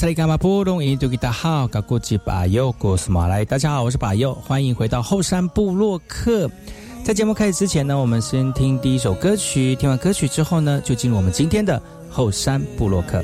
大家好，我是巴尤，欢迎回到后山部落客。在节目开始之前呢，我们先听第一首歌曲。听完歌曲之后呢，就进入我们今天的后山部落客。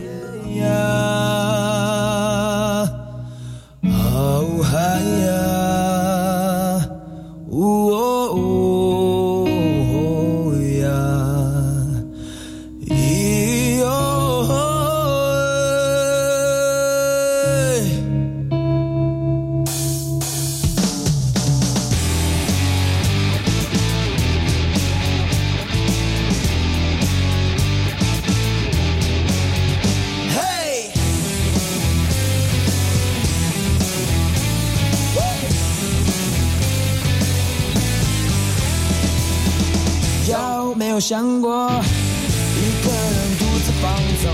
有没有想过一个人独自放纵，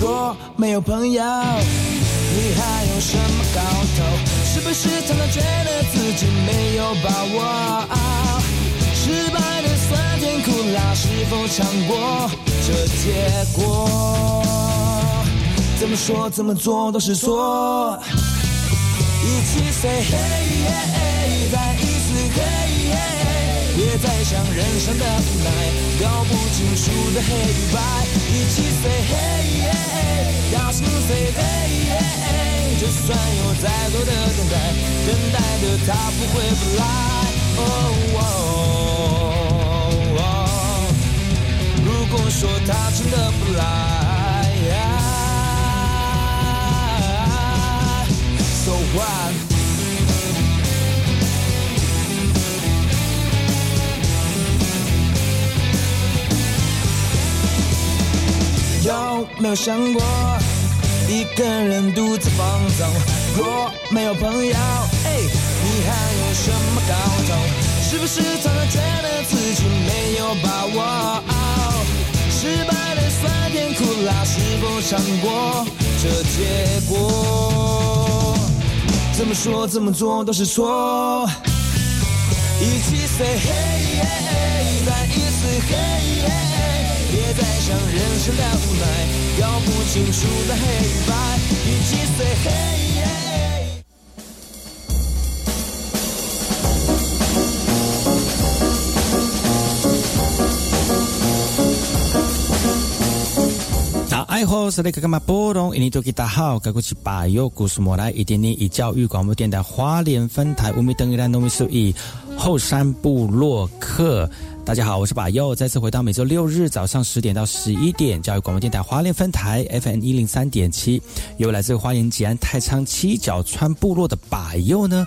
若没有朋友，你还有什么搞头？是不是常常觉得自己没有把握？失败的酸甜苦辣，是否尝过这结果？怎么说怎么做都是错。一起 say hey，再一次 hey。别再想人生的无奈，搞不清楚的黑与白，一起 say hey，大声 say hey，就算有再多的等待，等待的他不会不来。如果说他真的不来，so what？有没有想过一个人独自放纵？若没有朋友，哎，你还有什么搞头？是不是常常觉得自己没有把握？失败的酸甜苦辣，是否尝过这结果？怎么说怎么做都是错。一起 say hey，再一次 hey。别再想人生的无奈，搞不清楚的黑与白，一起 say hey。爱好是那个干嘛波动？印尼多吉大好，该过去把右故事莫来，一点点以教育广播电台花莲分台五米等一兰农民数以后山部落客。大家好，我是把右，再次回到每周六日早上十点到十一点，教育广播电台花莲分台 FM 一零三点七，由来自花莲吉安太仓七角川部落的把右呢。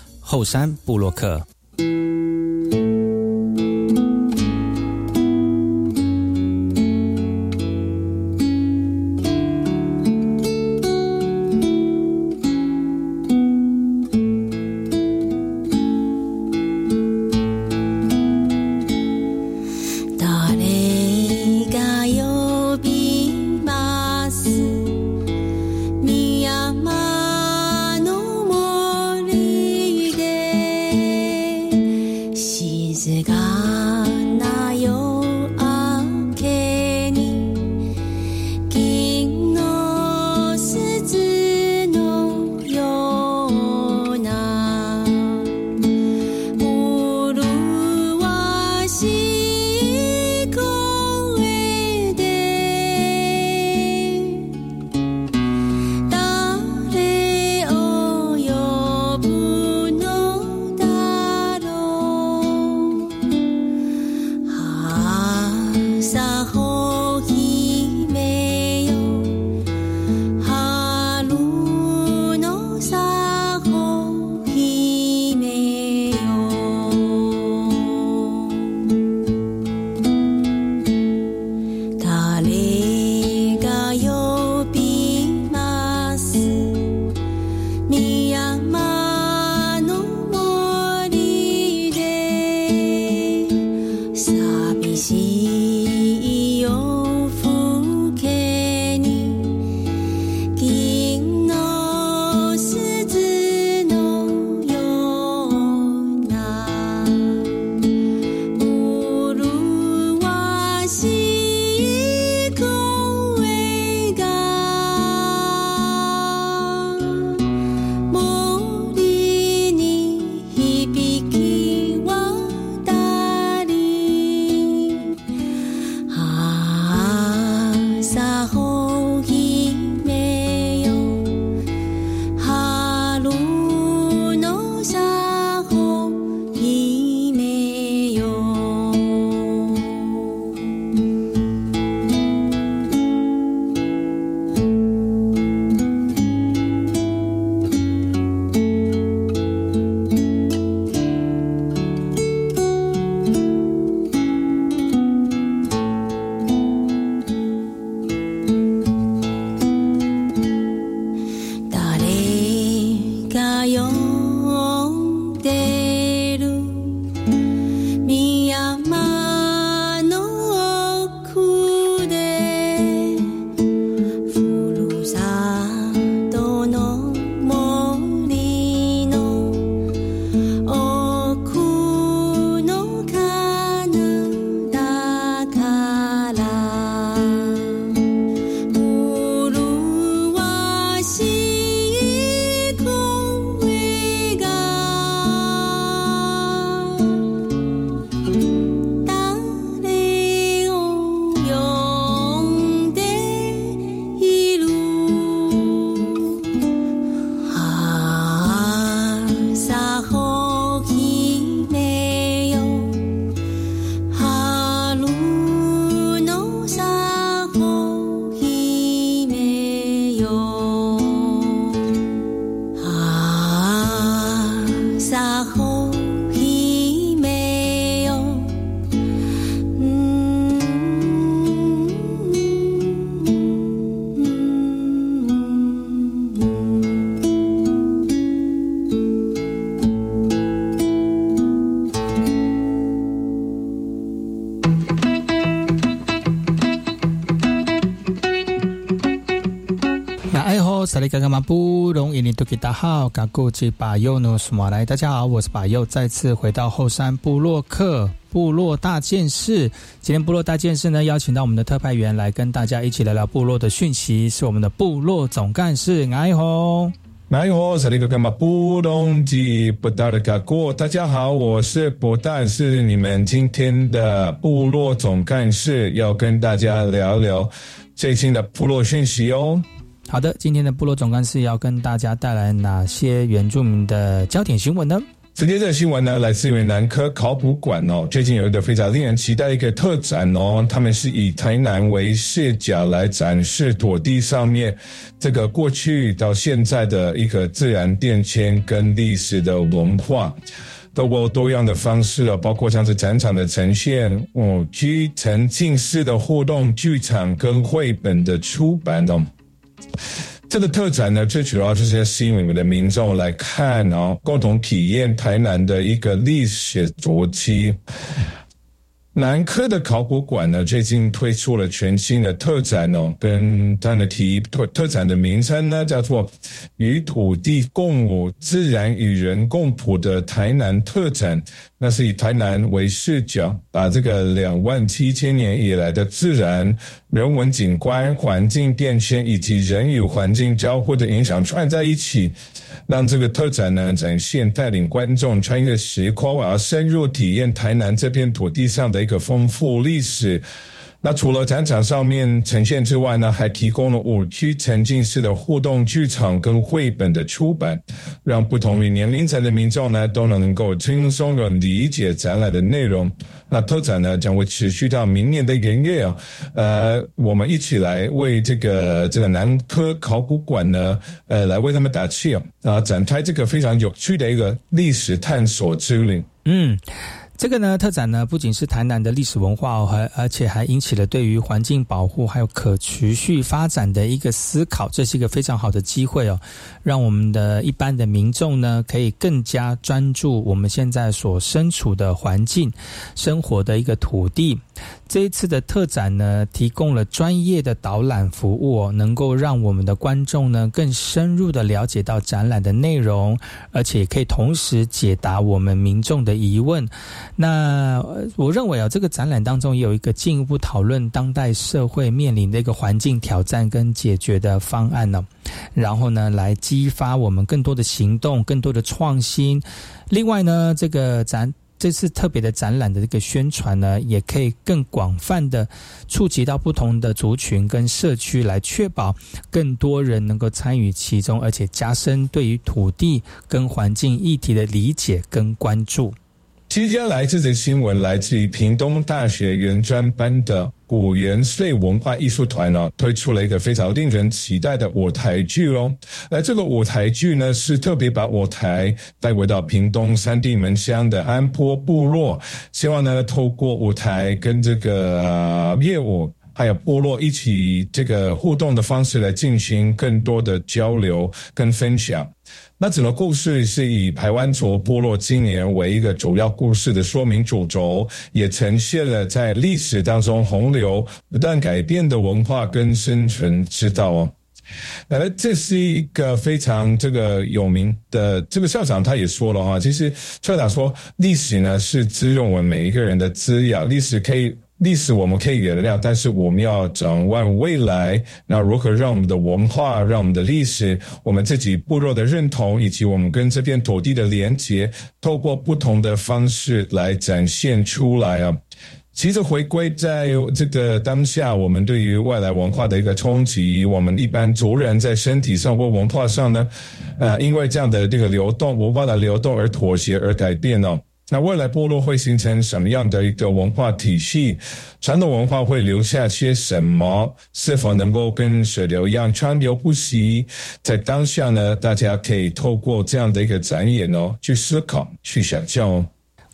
后山布洛克。嘎嘎马布隆伊尼多吉达好，嘎古吉巴尤诺苏马来，大家好，我是巴尤，再次回到后山部落克部落大件事。今天部落大件事呢，邀请到我们的特派员来跟大家一起聊聊部落的讯息，是我们的部落总干事艾红。艾红，萨利嘎嘎马布隆吉布达的嘎古，大家好，我是布达，是你们今天的部落总干事，要跟大家聊聊最新的部落讯息哦。好的，今天的部落总干事要跟大家带来哪些原住民的焦点新闻呢？今天的新闻呢，来自于南科考古馆哦。最近有一个非常令人期待的一个特展哦，他们是以台南为视角来展示土地上面这个过去到现在的一个自然变迁跟历史的文化，透过多样的方式啊，包括像是展场的呈现哦，居沉浸式的互动剧场跟绘本的出版哦。这个特展呢，最主要就是吸引我们的民众来看哦，共同体验台南的一个历史足迹。南科的考古馆呢，最近推出了全新的特展哦，跟它的题特特展的名称呢，叫做“与土地共舞，自然与人共谱”的台南特展。那是以台南为视角，把这个两万七千年以来的自然、人文景观、环境变迁以及人与环境交互的影响串在一起，让这个特展呢展现带领观众穿越时空，而深入体验台南这片土地上的一个丰富历史。那除了展场上面呈现之外呢，还提供了五区沉浸式的互动剧场跟绘本的出版，让不同于年龄层的民众呢都能够轻松的理解展览的内容。那特展呢将会持续到明年的元月啊，呃，我们一起来为这个这个南科考古馆呢，呃，来为他们打气啊，展开这个非常有趣的一个历史探索之旅。嗯。这个呢，特展呢，不仅是台南的历史文化，哦还而且还引起了对于环境保护还有可持续发展的一个思考，这是一个非常好的机会哦，让我们的一般的民众呢，可以更加专注我们现在所身处的环境、生活的一个土地。这一次的特展呢，提供了专业的导览服务，能够让我们的观众呢，更深入的了解到展览的内容，而且可以同时解答我们民众的疑问。那我认为啊，这个展览当中也有一个进一步讨论当代社会面临的一个环境挑战跟解决的方案呢，然后呢，来激发我们更多的行动、更多的创新。另外呢，这个展这次特别的展览的这个宣传呢，也可以更广泛的触及到不同的族群跟社区，来确保更多人能够参与其中，而且加深对于土地跟环境议题的理解跟关注。接下来这则新闻来自于屏东大学原专班的古元岁文化艺术团哦，推出了一个非常令人期待的舞台剧哦。那这个舞台剧呢，是特别把舞台带回到屏东三地门乡的安坡部落，希望呢透过舞台跟这个业务还有部落一起这个互动的方式来进行更多的交流跟分享。那整个故事是以台湾族部落今年为一个主要故事的说明主轴，也呈现了在历史当中洪流不断改变的文化跟生存之道哦。那这是一个非常这个有名的这个校长他也说了啊，其实校长说历史呢是滋润我们每一个人的滋养，历史可以。历史我们可以原谅，但是我们要展望未来。那如何让我们的文化、让我们的历史、我们自己部落的认同，以及我们跟这片土地的连结，透过不同的方式来展现出来啊？其实回归在这个当下，我们对于外来文化的一个冲击，我们一般族人在身体上或文化上呢，呃，因为这样的这个流动文化的流动而妥协而改变哦。那未来部落会形成什么样的一个文化体系？传统文化会留下些什么？是否能够跟水流一样川流不息？在当下呢，大家可以透过这样的一个展演哦，去思考、去想象哦。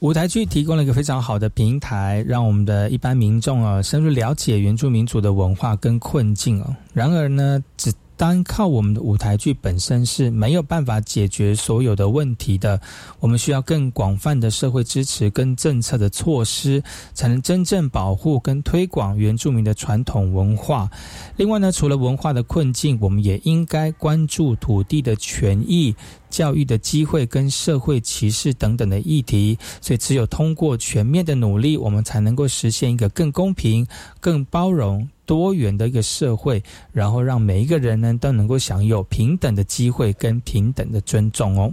舞台剧提供了一个非常好的平台，让我们的一般民众啊深入了解原住民族的文化跟困境哦。然而呢，只单靠我们的舞台剧本身是没有办法解决所有的问题的，我们需要更广泛的社会支持跟政策的措施，才能真正保护跟推广原住民的传统文化。另外呢，除了文化的困境，我们也应该关注土地的权益、教育的机会跟社会歧视等等的议题。所以，只有通过全面的努力，我们才能够实现一个更公平、更包容。多元的一个社会，然后让每一个人呢都能够享有平等的机会跟平等的尊重哦。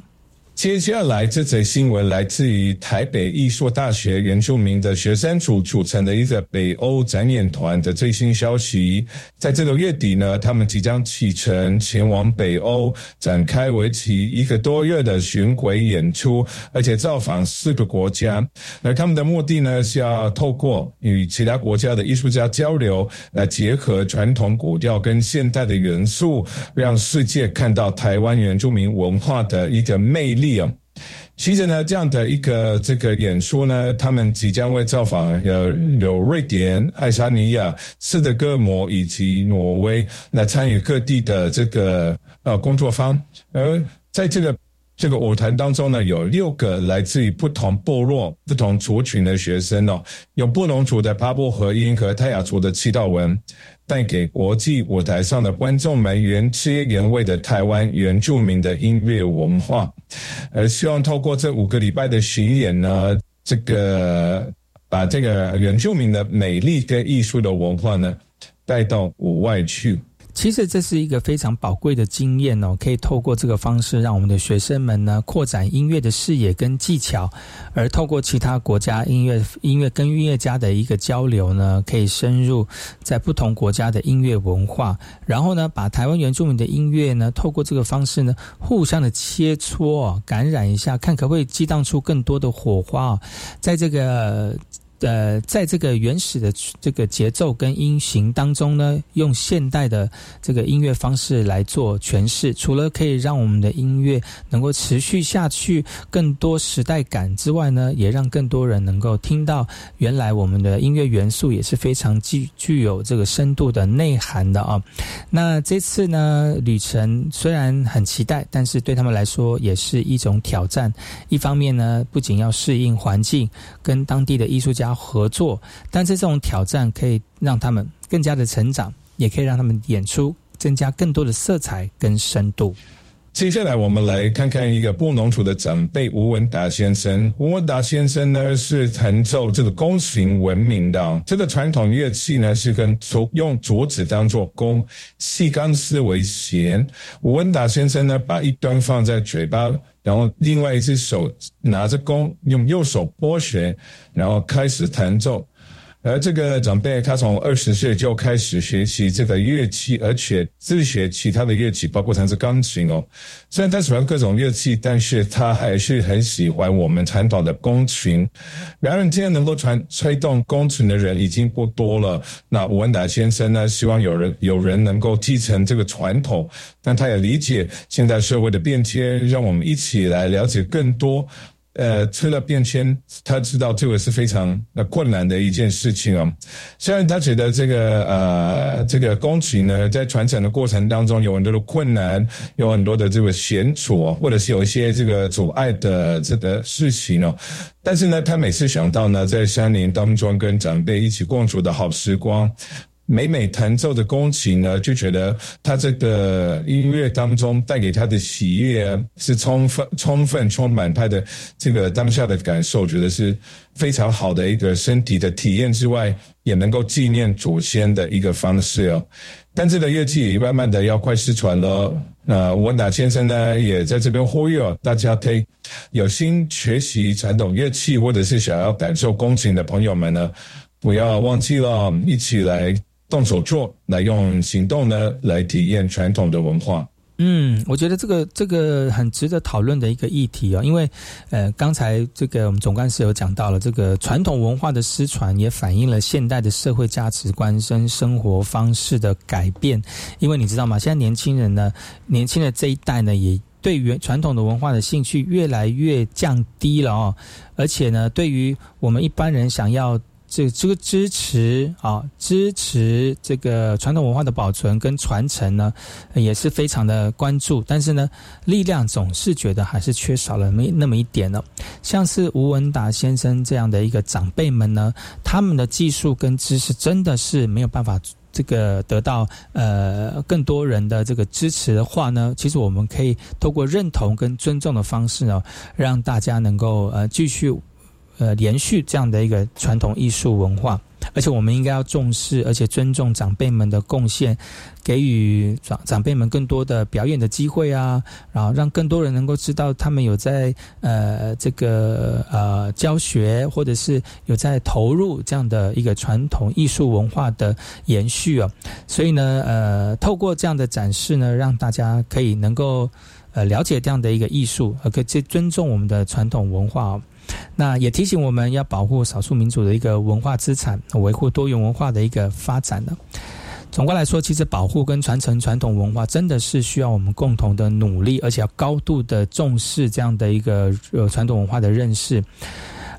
接下来这则新闻来自于台北艺术大学原住民的学生组组成的一个北欧展演团的最新消息，在这个月底呢，他们即将启程前往北欧，展开为期一个多月的巡回演出，而且造访四个国家。那他们的目的呢，是要透过与其他国家的艺术家交流，来结合传统古调跟现代的元素，让世界看到台湾原住民文化的一个魅力。力啊，其实呢，这样的一个这个演说呢，他们即将会造访有有瑞典、爱沙尼亚、斯德哥尔摩以及挪威来参与各地的这个呃工作方，而在这个。这个舞团当中呢，有六个来自于不同部落、不同族群的学生哦，有布农族的巴布和音和泰雅族的七道文，带给国际舞台上的观众们原汁原味的台湾原住民的音乐文化，而希望透过这五个礼拜的巡演呢，这个把这个原住民的美丽跟艺术的文化呢，带到舞外去。其实这是一个非常宝贵的经验哦，可以透过这个方式，让我们的学生们呢扩展音乐的视野跟技巧，而透过其他国家音乐音乐跟音乐家的一个交流呢，可以深入在不同国家的音乐文化，然后呢，把台湾原住民的音乐呢，透过这个方式呢，互相的切磋，感染一下，看可不可以激荡出更多的火花，在这个。呃，在这个原始的这个节奏跟音型当中呢，用现代的这个音乐方式来做诠释，除了可以让我们的音乐能够持续下去，更多时代感之外呢，也让更多人能够听到原来我们的音乐元素也是非常具具有这个深度的内涵的啊。那这次呢，旅程虽然很期待，但是对他们来说也是一种挑战。一方面呢，不仅要适应环境，跟当地的艺术家。合作，但是这种挑战可以让他们更加的成长，也可以让他们演出增加更多的色彩跟深度。接下来，我们来看看一个布农族的长辈吴文达先生。吴文达先生呢是弹奏这个弓形闻名的，这个传统乐器呢是跟竹用竹子当做弓，细钢丝为弦。吴文达先生呢把一端放在嘴巴。然后，另外一只手拿着弓，用右手拨弦，然后开始弹奏。而这个长辈，他从二十岁就开始学习这个乐器，而且自学其他的乐器，包括弹着钢琴哦。虽然他喜欢各种乐器，但是他还是很喜欢我们传统的弓琴。然而，今天能够传吹动弓琴的人已经不多了。那吴文达先生呢，希望有人有人能够继承这个传统，但他也理解现在社会的变迁，让我们一起来了解更多。呃，吃了变迁，他知道这个是非常呃困难的一件事情哦。虽然他觉得这个呃这个工程呢，在传承的过程当中有很多的困难，有很多的这个险阻，或者是有一些这个阻碍的这个事情哦。但是呢，他每次想到呢，在山林当中跟长辈一起共处的好时光。每每弹奏的钢琴呢，就觉得他这个音乐当中带给他的喜悦是充分、充分、充满他的这个当下的感受，觉得是非常好的一个身体的体验之外，也能够纪念祖先的一个方式哦。但这个乐器慢慢的要快失传了。那温达先生呢，也在这边呼吁哦，大家可以有心学习传统乐器，或者是想要感受钢琴的朋友们呢，不要忘记了，一起来。动手做，来用行动呢来体验传统的文化。嗯，我觉得这个这个很值得讨论的一个议题哦，因为呃，刚才这个我们总干事有讲到了，这个传统文化的失传也反映了现代的社会价值观跟生活方式的改变。因为你知道吗？现在年轻人呢，年轻的这一代呢，也对于传统的文化的兴趣越来越降低了哦，而且呢，对于我们一般人想要。这这个支持啊，支持这个传统文化的保存跟传承呢，也是非常的关注。但是呢，力量总是觉得还是缺少了没那么一点呢。像是吴文达先生这样的一个长辈们呢，他们的技术跟知识真的是没有办法。这个得到呃更多人的这个支持的话呢，其实我们可以透过认同跟尊重的方式呢，让大家能够呃继续呃延续这样的一个传统艺术文化。而且我们应该要重视，而且尊重长辈们的贡献，给予长长辈们更多的表演的机会啊，然后让更多人能够知道他们有在呃这个呃教学，或者是有在投入这样的一个传统艺术文化的延续啊。所以呢，呃，透过这样的展示呢，让大家可以能够呃了解这样的一个艺术，而且尊重我们的传统文化。那也提醒我们要保护少数民族的一个文化资产，维护多元文化的一个发展呢。总的来说，其实保护跟传承传统文化真的是需要我们共同的努力，而且要高度的重视这样的一个呃传统文化的认识。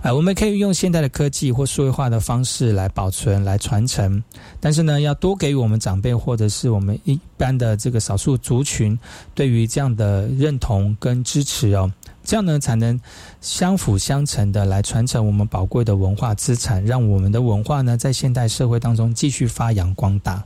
啊，我们可以用现代的科技或数位化的方式来保存、来传承，但是呢，要多给予我们长辈或者是我们一般的这个少数族群对于这样的认同跟支持哦。这样呢，才能相辅相成的来传承我们宝贵的文化资产，让我们的文化呢，在现代社会当中继续发扬光大。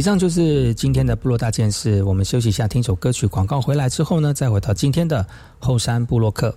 以上就是今天的部落大件事。我们休息一下，听首歌曲。广告回来之后呢，再回到今天的后山部落客。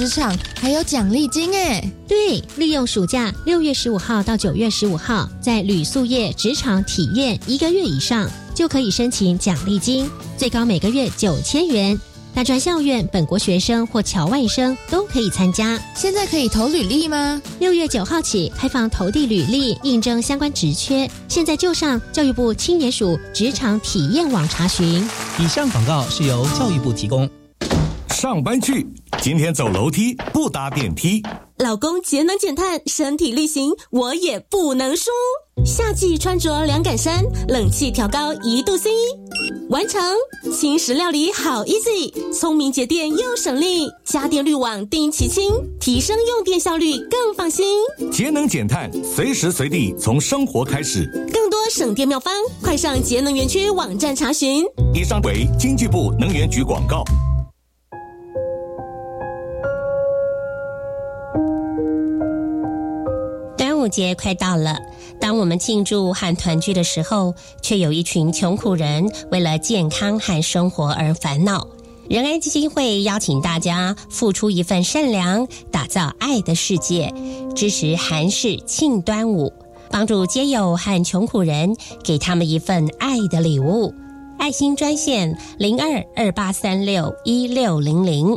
职场还有奖励金哎！对，利用暑假六月十五号到九月十五号，在旅宿业职场体验一个月以上，就可以申请奖励金，最高每个月九千元。大专校院本国学生或侨外生都可以参加。现在可以投履历吗？六月九号起开放投递履历，应征相关职缺。现在就上教育部青年署职场体验网查询。以上广告是由教育部提供。上班去。今天走楼梯不搭电梯，老公节能减碳，身体力行，我也不能输。夏季穿着凉感衫，冷气调高一度 C，完成。轻食料理好 easy，聪明节电又省力，家电滤网定期清，提升用电效率更放心。节能减碳，随时随地从生活开始。更多省电妙方，快上节能园区网站查询。以上为经济部能源局广告。端午节快到了，当我们庆祝和团聚的时候，却有一群穷苦人为了健康和生活而烦恼。仁爱基金会邀请大家付出一份善良，打造爱的世界，支持韩式庆端午，帮助街友和穷苦人，给他们一份爱的礼物。爱心专线零二二八三六一六零零。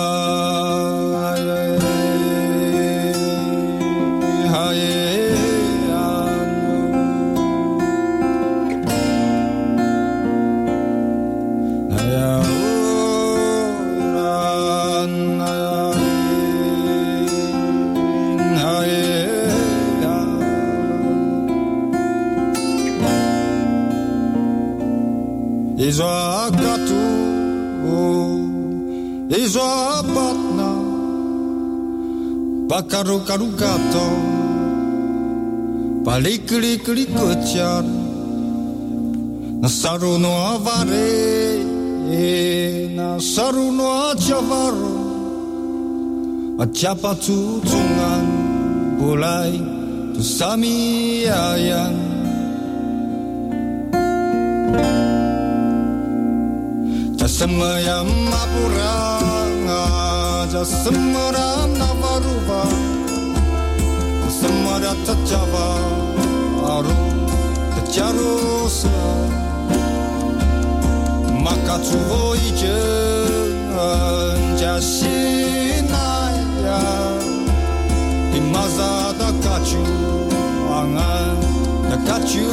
Bakaru karu gato Palikli kli kuchar Nasaru no avare. Nasaru no achavaru Achapa tutungan Bulai tu sami ayang. Tasemayam apurang raja semara navaruva semara tajava aru tajarosa makatsu wo ijen jashinaya imazada kachu angan da kachu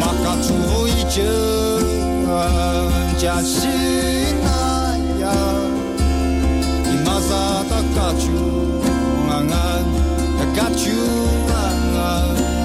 Maka, curi jean, jasih jashinaya imazata kachu ngan kachu ngan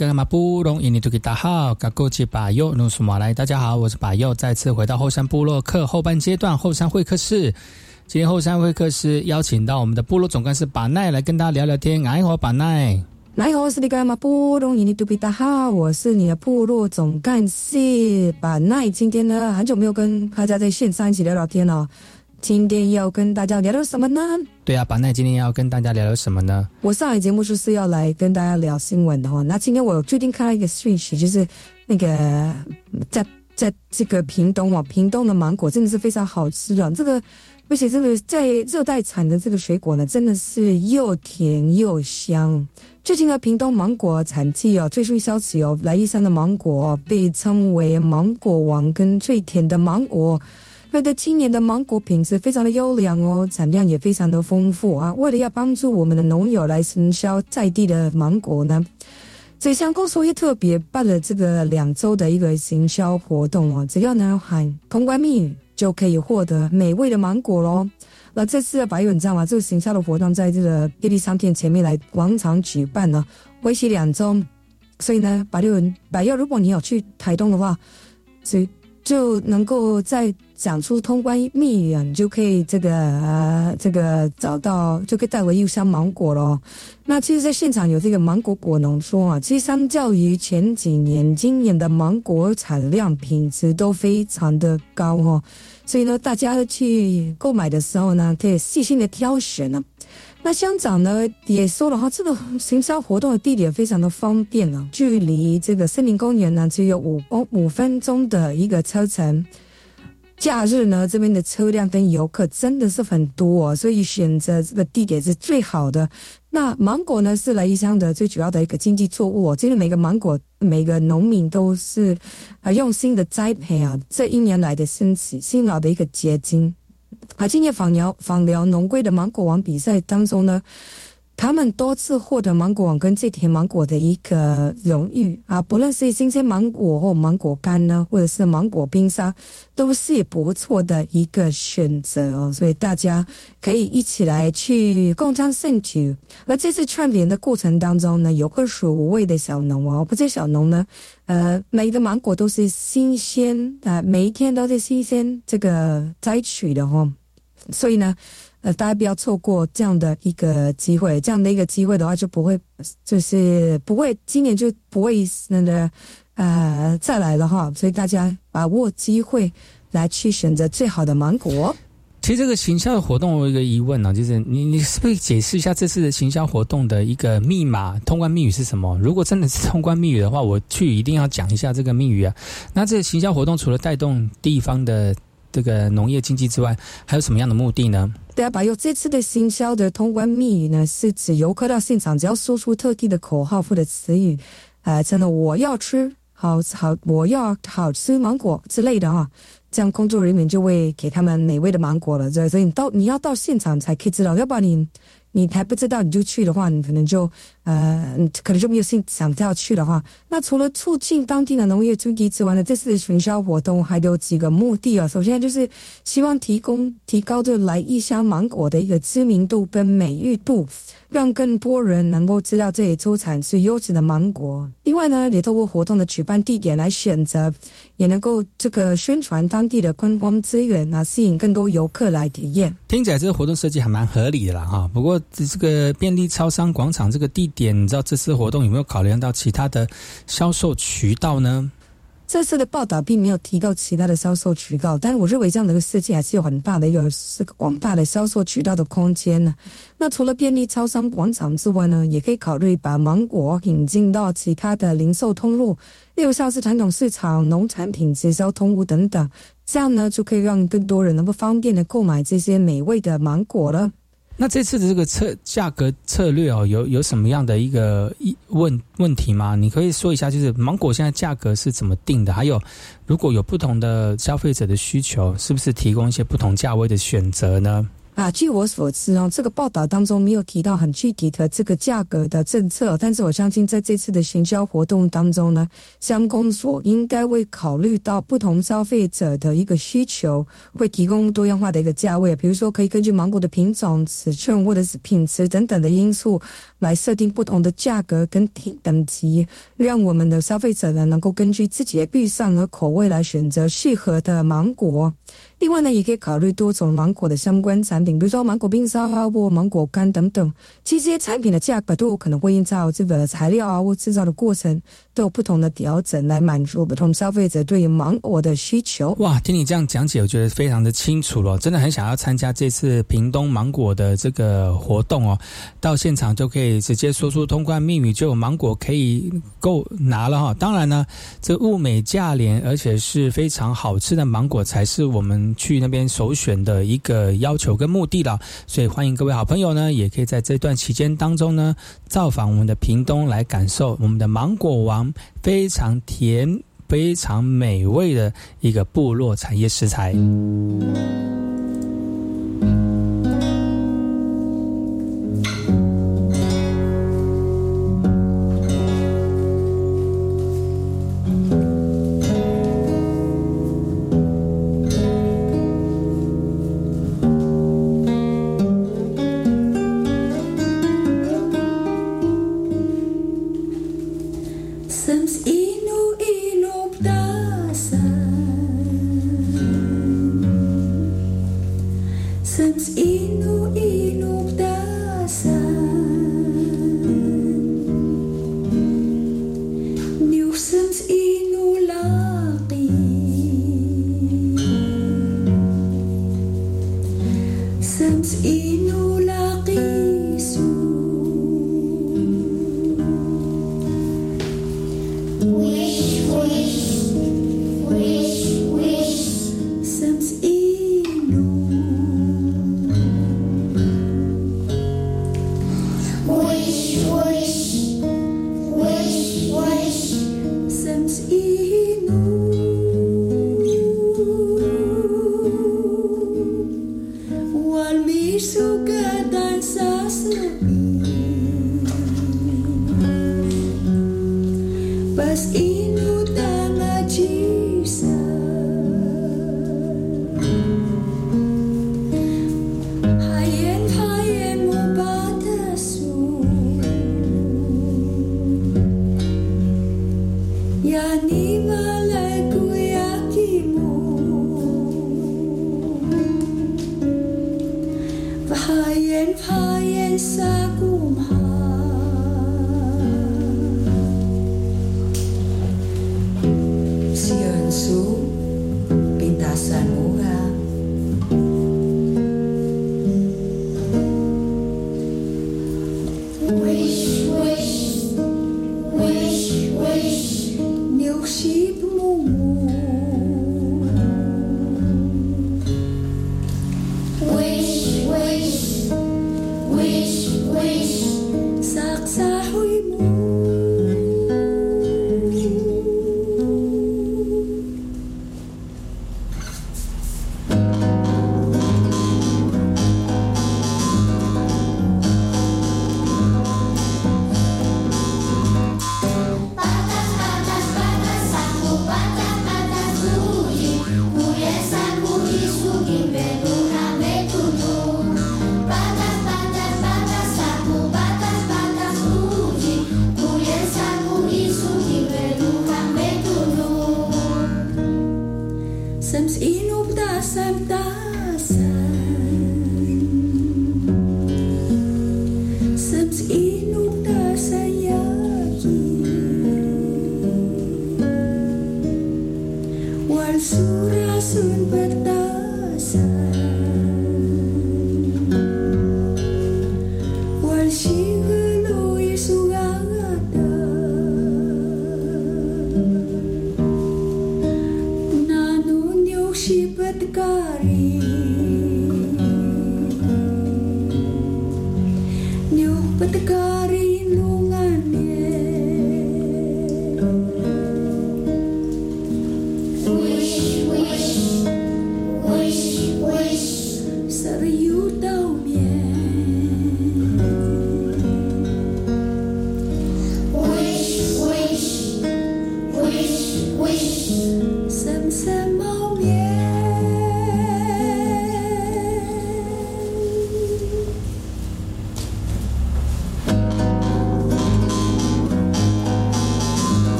格干嘛布隆印尼图吉达好，嘎古吉巴佑努苏马来，大家好，我是巴佑，再次回到后山部落客后半阶段后山会客室。今天后山会客室邀请到我们的部落总干事巴奈来跟大家聊聊天。哎，我巴奈。来好，是你干嘛布隆印尼图吉达好，我是你的部落总干事巴奈。今天呢，很久没有跟大家在线上一起聊聊天了。今天要跟大家聊聊什么呢？对啊，板奈今天要跟大家聊聊什么呢？我上一节目就是要来跟大家聊新闻的哈。那今天我最近看到一个讯息，就是那个在在这个屏东哦，屏东的芒果真的是非常好吃的。这个而且这个在热带产的这个水果呢，真的是又甜又香。最近的屏东芒果产季哦，最新消息哦，来义山的芒果被称为芒果王跟最甜的芒果。那的今年的芒果品质非常的优良哦，产量也非常的丰富啊。为了要帮助我们的农友来行销在地的芒果呢，水乡公司也特别办了这个两周的一个行销活动哦。只要呢喊通关密语，就可以获得美味的芒果喽。那这次的白你知道吗？这个行销的活动在这个便利商店前面来广场举办呢，为期两周。所以呢，白六白六，如果你有去台东的话，是。就能够在讲出通关密语，你就可以这个呃这个找到，就可以带回一箱芒果咯。那其实，在现场有这个芒果果农说啊，其实相较于前几年，今年的芒果产量品质都非常的高哦，所以呢，大家去购买的时候呢，可以细心的挑选呢。那乡长呢也说了哈，这个行销活动的地点非常的方便啊，距离这个森林公园呢只有五公五分钟的一个车程。假日呢这边的车辆跟游客真的是很多，所以选择这个地点是最好的。那芒果呢是来伊乡的最主要的一个经济作物，其实每个芒果每个农民都是啊用心的栽培啊，这一年来的辛苦辛劳的一个结晶。啊，今年访聊访聊农龟的芒果王比赛当中呢，他们多次获得芒果王跟这甜芒果的一个荣誉啊，不论是新鲜芒果或芒果干呢，或者是芒果冰沙，都是不错的一个选择哦。所以大家可以一起来去共襄盛举。而这次串联的过程当中呢，有二十五位的小农哦，不这小农呢，呃，每个芒果都是新鲜啊，每一天都是新鲜这个摘取的哦。所以呢，呃，大家不要错过这样的一个机会。这样的一个机会的话，就不会，就是不会，今年就不会那个呃再来了哈。所以大家把握机会来去选择最好的芒果。其实这个行销的活动，我有一个疑问呢，就是你你是不是解释一下这次的行销活动的一个密码、通关密语是什么？如果真的是通关密语的话，我去一定要讲一下这个密语啊。那这个行销活动除了带动地方的。这个农业经济之外，还有什么样的目的呢？对啊，把有这次的新销的通关密语呢，是指游客到现场只要说出特定的口号或者词语，呃，真的我要吃好好，我要好吃芒果之类的哈，这样工作人员就会给他们美味的芒果了。所以你到你要到现场才可以知道，要不然你你还不知道你就去的话，你可能就。呃，可能就没有兴想要去的话，那除了促进当地的农业经济之外呢，这次的巡销活动还有几个目的啊。首先就是希望提供提高这来异乡芒果的一个知名度跟美誉度，让更多人能够知道这里出产是优质的芒果。另外呢，也透过活动的举办地点来选择，也能够这个宣传当地的观光资源啊，吸引更多游客来体验。听起来这个活动设计还蛮合理的啦，哈。不过这个便利超商广场这个地。点，你知道这次活动有没有考量到其他的销售渠道呢？这次的报道并没有提到其他的销售渠道，但是我认为这样的一个设计还是有很大的一个是个广大的销售渠道的空间呢。那除了便利超商广场之外呢，也可以考虑把芒果引进到其他的零售通路，例如像是传统市场、农产品直销通路等等，这样呢就可以让更多人能够方便的购买这些美味的芒果了。那这次的这个策价格策略哦，有有什么样的一个一问问题吗？你可以说一下，就是芒果现在价格是怎么定的？还有，如果有不同的消费者的需求，是不是提供一些不同价位的选择呢？啊，据我所知哦，这个报道当中没有提到很具体的这个价格的政策，但是我相信在这次的行销活动当中呢，相公所应该会考虑到不同消费者的一个需求，会提供多样化的一个价位，比如说可以根据芒果的品种、尺寸或者是品质等等的因素来设定不同的价格跟等等级，让我们的消费者呢能够根据自己的预算和口味来选择适合的芒果。另外呢，也可以考虑多种芒果的相关产品，比如说芒果冰沙啊或芒果干等等。其实这些产品的价格都有可能会依照这个材料啊或制造的过程都有不同的调整，来满足不同消费者对于芒果的需求。哇，听你这样讲解，我觉得非常的清楚了，真的很想要参加这次屏东芒果的这个活动哦。到现场就可以直接说出通关秘密，就有芒果可以够拿了哈。当然呢，这物美价廉，而且是非常好吃的芒果才是我们。去那边首选的一个要求跟目的了，所以欢迎各位好朋友呢，也可以在这段期间当中呢，造访我们的屏东，来感受我们的芒果王非常甜、非常美味的一个部落产业食材。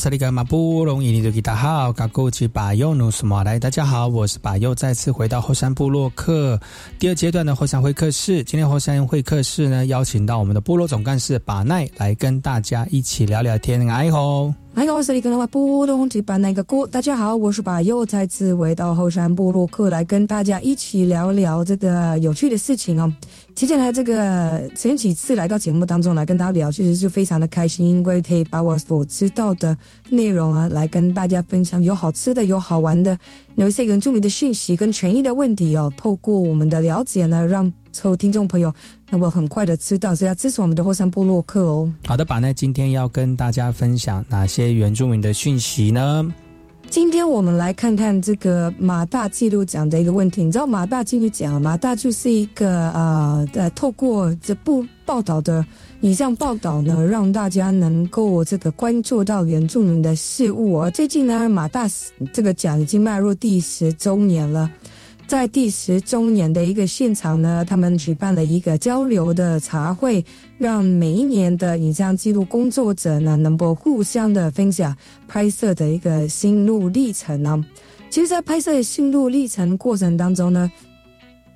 萨利格马布隆伊尼多吉达好，嘎古吉巴尤努苏马来，大家好，我是巴又，再次回到后山部落客第二阶段的后山会客室。今天后山会客室呢，邀请到我们的部落总干事巴奈来跟大家一起聊聊天。哎吼！嗨，我是里格拉布隆吉巴奈个姑，大家好，我是把又再次回到后山部落客来跟大家一起聊聊这个有趣的事情哦。接下来这个前几次来到节目当中来跟大家聊，其实是非常的开心，因为可以把我所知道的内容啊，来跟大家分享，有好吃的，有好玩的，有一些原住民的讯息跟权益的问题哦。透过我们的了解呢，让所有听众朋友那我很快的知道，是要支持我们的后山部落客哦。好的，巴奈今天要跟大家分享哪些原住民的讯息呢？今天我们来看看这个马大纪录奖的一个问题。你知道马大纪录奖，马大就是一个呃呃，透过这部报道的以上报道呢，让大家能够这个关注到原住民的事物。而最近呢，马大这个奖已经迈入第十周年了。在第十周年的一个现场呢，他们举办了一个交流的茶会，让每一年的影像记录工作者呢，能够互相的分享拍摄的一个心路历程呢。其实，在拍摄心路历程过程当中呢，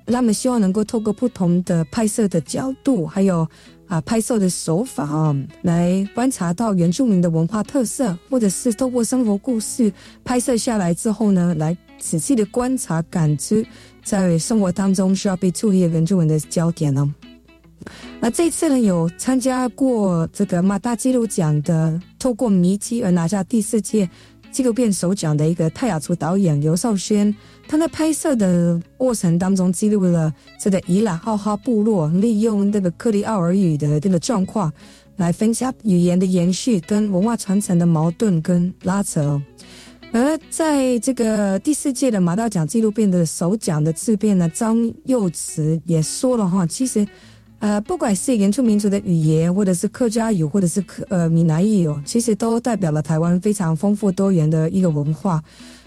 他们希望能够透过不同的拍摄的角度，还有啊拍摄的手法啊，来观察到原住民的文化特色，或者是透过生活故事拍摄下来之后呢，来仔细的观察、感知在生活当中需要被注意的原住民的焦点呢。那这次呢，有参加过这个马大纪录奖的，透过迷机而拿下第四届纪录片首奖的一个泰雅族导演刘少轩，他在拍摄的过程当中记录了这个伊朗浩哈部落利用这个克里奥尔语的这个状况，来分享语言的延续跟文化传承的矛盾跟拉扯。而在这个第四届的马大奖纪录片的首奖的制片呢，张佑慈也说了哈，其实。呃，不管是原住民族的语言，或者是客家语，或者是客呃闽南语哦，其实都代表了台湾非常丰富多元的一个文化。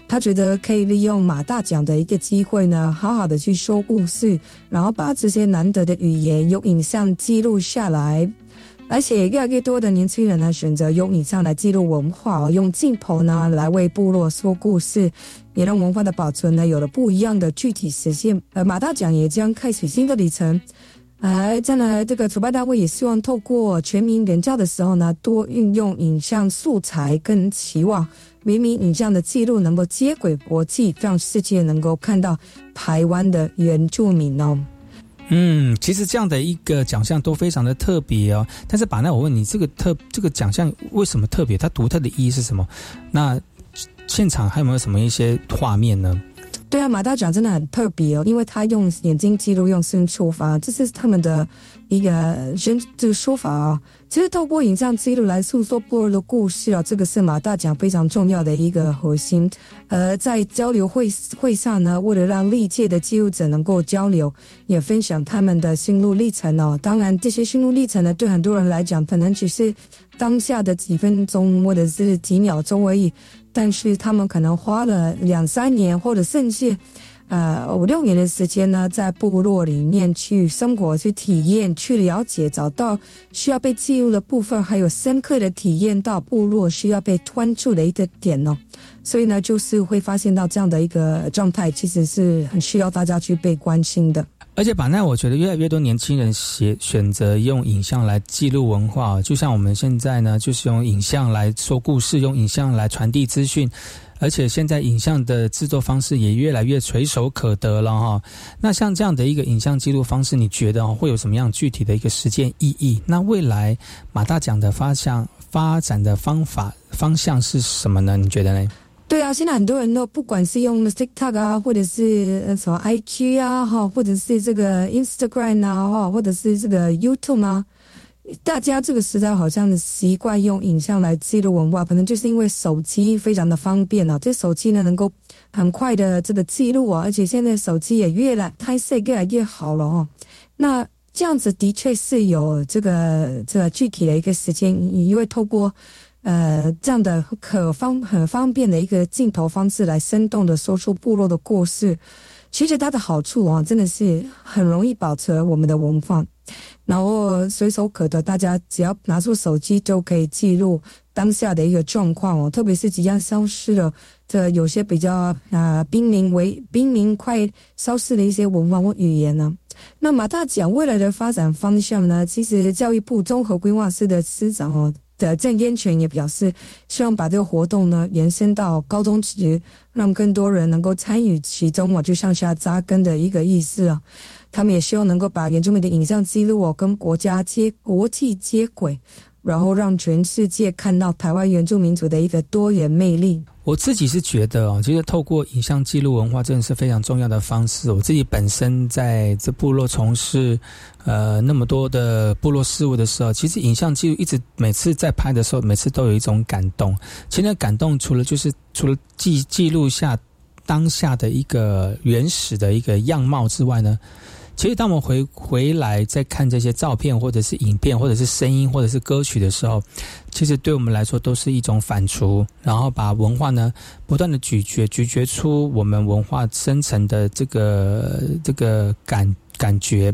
他觉得可以利用马大奖的一个机会呢，好好的去说故事，然后把这些难得的语言用影像记录下来。而且越来越多的年轻人呢，选择用影像来记录文化，用镜头呢来为部落说故事，也让文化的保存呢有了不一样的具体实现。呃马大奖也将开启新的里程。哎，将来这个主办单位也希望透过全民联教的时候呢，多运用影像素材，跟期望明明影像的记录能够接轨国际，让世界能够看到台湾的原住民哦。嗯，其实这样的一个奖项都非常的特别哦。但是，把那我问你，这个特这个奖项为什么特别？它独特的意义是什么？那现场还有没有什么一些画面呢？对啊，马大奖真的很特别哦，因为他用眼睛记录，用声出发，这是他们的一个人这个说法啊。其实透过影像记录来诉说波尔的故事啊，这个是马大奖非常重要的一个核心。呃，在交流会会上呢，为了让历届的记录者能够交流，也分享他们的心路历程哦。当然，这些心路历程呢，对很多人来讲，可能只是当下的几分钟或者是几秒钟而已。但是他们可能花了两三年，或者甚至，呃五六年的时间呢，在部落里面去生活、去体验、去了解，找到需要被记录的部分，还有深刻的体验到部落需要被关注的一个点哦。所以呢，就是会发现到这样的一个状态，其实是很需要大家去被关心的。而且，把那我觉得越来越多年轻人选选择用影像来记录文化，就像我们现在呢，就是用影像来说故事，用影像来传递资讯。而且现在影像的制作方式也越来越垂手可得了哈。那像这样的一个影像记录方式，你觉得会有什么样具体的一个实践意义？那未来马大奖的发向发展的方法方向是什么呢？你觉得呢？对啊，现在很多人都不管是用 TikTok 啊，或者是什么 IG 啊，哈，或者是这个 Instagram 啊，哈，或者是这个 YouTube 啊，大家这个时代好像习惯用影像来记录文化，可能就是因为手机非常的方便啊，这手机呢能够很快的这个记录啊，而且现在手机也越来拍摄越来越好了哦。那这样子的确是有这个这个具体的一个时间，因为透过。呃，这样的可方很方便的一个镜头方式来生动的说出部落的故事，其实它的好处啊，真的是很容易保存我们的文化，然后随手可得，大家只要拿出手机就可以记录当下的一个状况哦。特别是即将消失了这有些比较啊濒临为濒临快消失的一些文化或语言呢。那马大讲未来的发展方向呢，其实教育部综合规划司的司长哦。的郑烟泉也表示，希望把这个活动呢延伸到高中级，让更多人能够参与其中我就向下扎根的一个意思啊。他们也希望能够把原住民的影像记录哦跟国家接国际接轨。然后让全世界看到台湾原住民族的一个多元魅力。我自己是觉得哦，其实透过影像记录文化，真的是非常重要的方式。我自己本身在这部落从事呃那么多的部落事务的时候，其实影像记录一直每次在拍的时候，每次都有一种感动。其实感动除了就是除了记记录下当下的一个原始的一个样貌之外呢。其实，当我们回回来再看这些照片，或者是影片，或者是声音，或者是歌曲的时候，其实对我们来说都是一种反刍，然后把文化呢不断的咀嚼，咀嚼出我们文化深层的这个这个感感觉。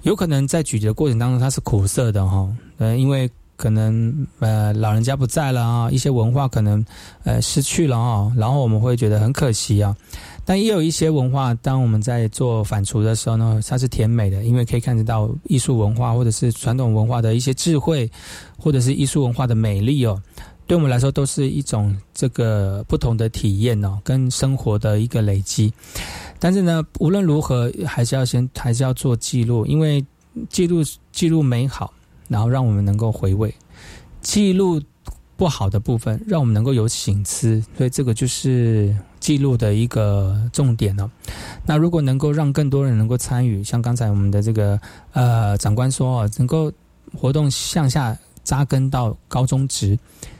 有可能在咀嚼过程当中，它是苦涩的哈，呃，因为可能呃老人家不在了啊，一些文化可能呃失去了啊，然后我们会觉得很可惜啊。但也有一些文化，当我们在做反刍的时候呢，它是甜美的，因为可以看得到艺术文化或者是传统文化的一些智慧，或者是艺术文化的美丽哦。对我们来说，都是一种这个不同的体验哦，跟生活的一个累积。但是呢，无论如何，还是要先还是要做记录，因为记录记录美好，然后让我们能够回味；记录不好的部分，让我们能够有醒思。所以这个就是记录的一个重点了。那如果能够让更多人能够参与，像刚才我们的这个呃长官说哦，能够活动向下扎根到高中职。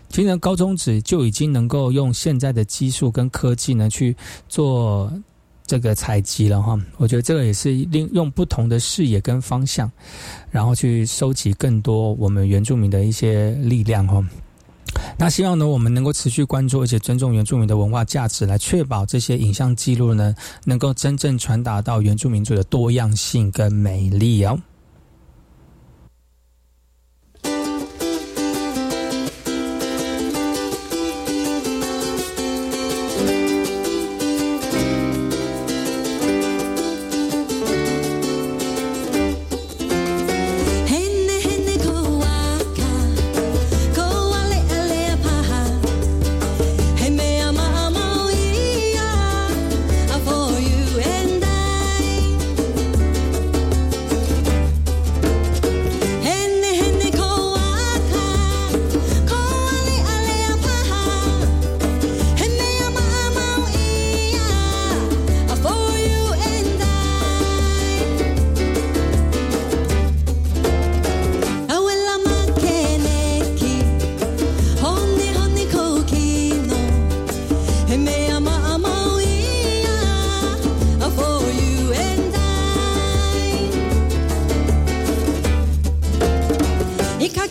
其实高中职就已经能够用现在的技术跟科技呢去做这个采集了哈。我觉得这个也是利用不同的视野跟方向，然后去收集更多我们原住民的一些力量哈。那希望呢，我们能够持续关注而且尊重原住民的文化价值，来确保这些影像记录呢，能够真正传达到原住民族的多样性跟美丽哦。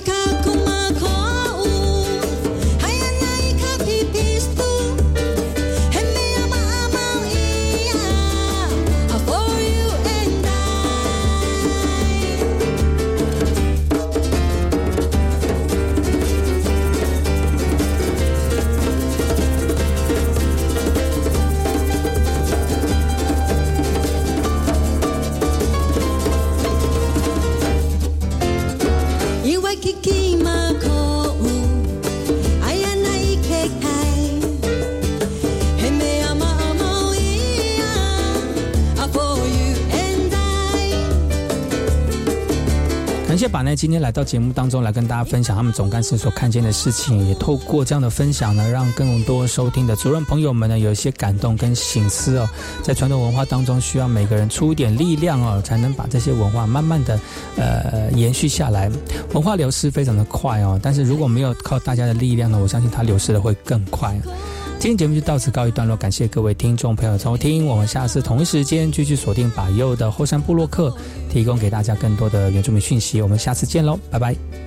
把呢今天来到节目当中来跟大家分享他们总干事所看见的事情，也透过这样的分享呢，让更多收听的主任朋友们呢有一些感动跟醒思哦。在传统文化当中，需要每个人出一点力量哦，才能把这些文化慢慢的呃延续下来。文化流失非常的快哦，但是如果没有靠大家的力量呢，我相信它流失的会更快。今天节目就到此告一段落，感谢各位听众朋友收听，我们下次同一时间继续锁定把右的后山部落客，提供给大家更多的原住民讯息，我们下次见喽，拜拜。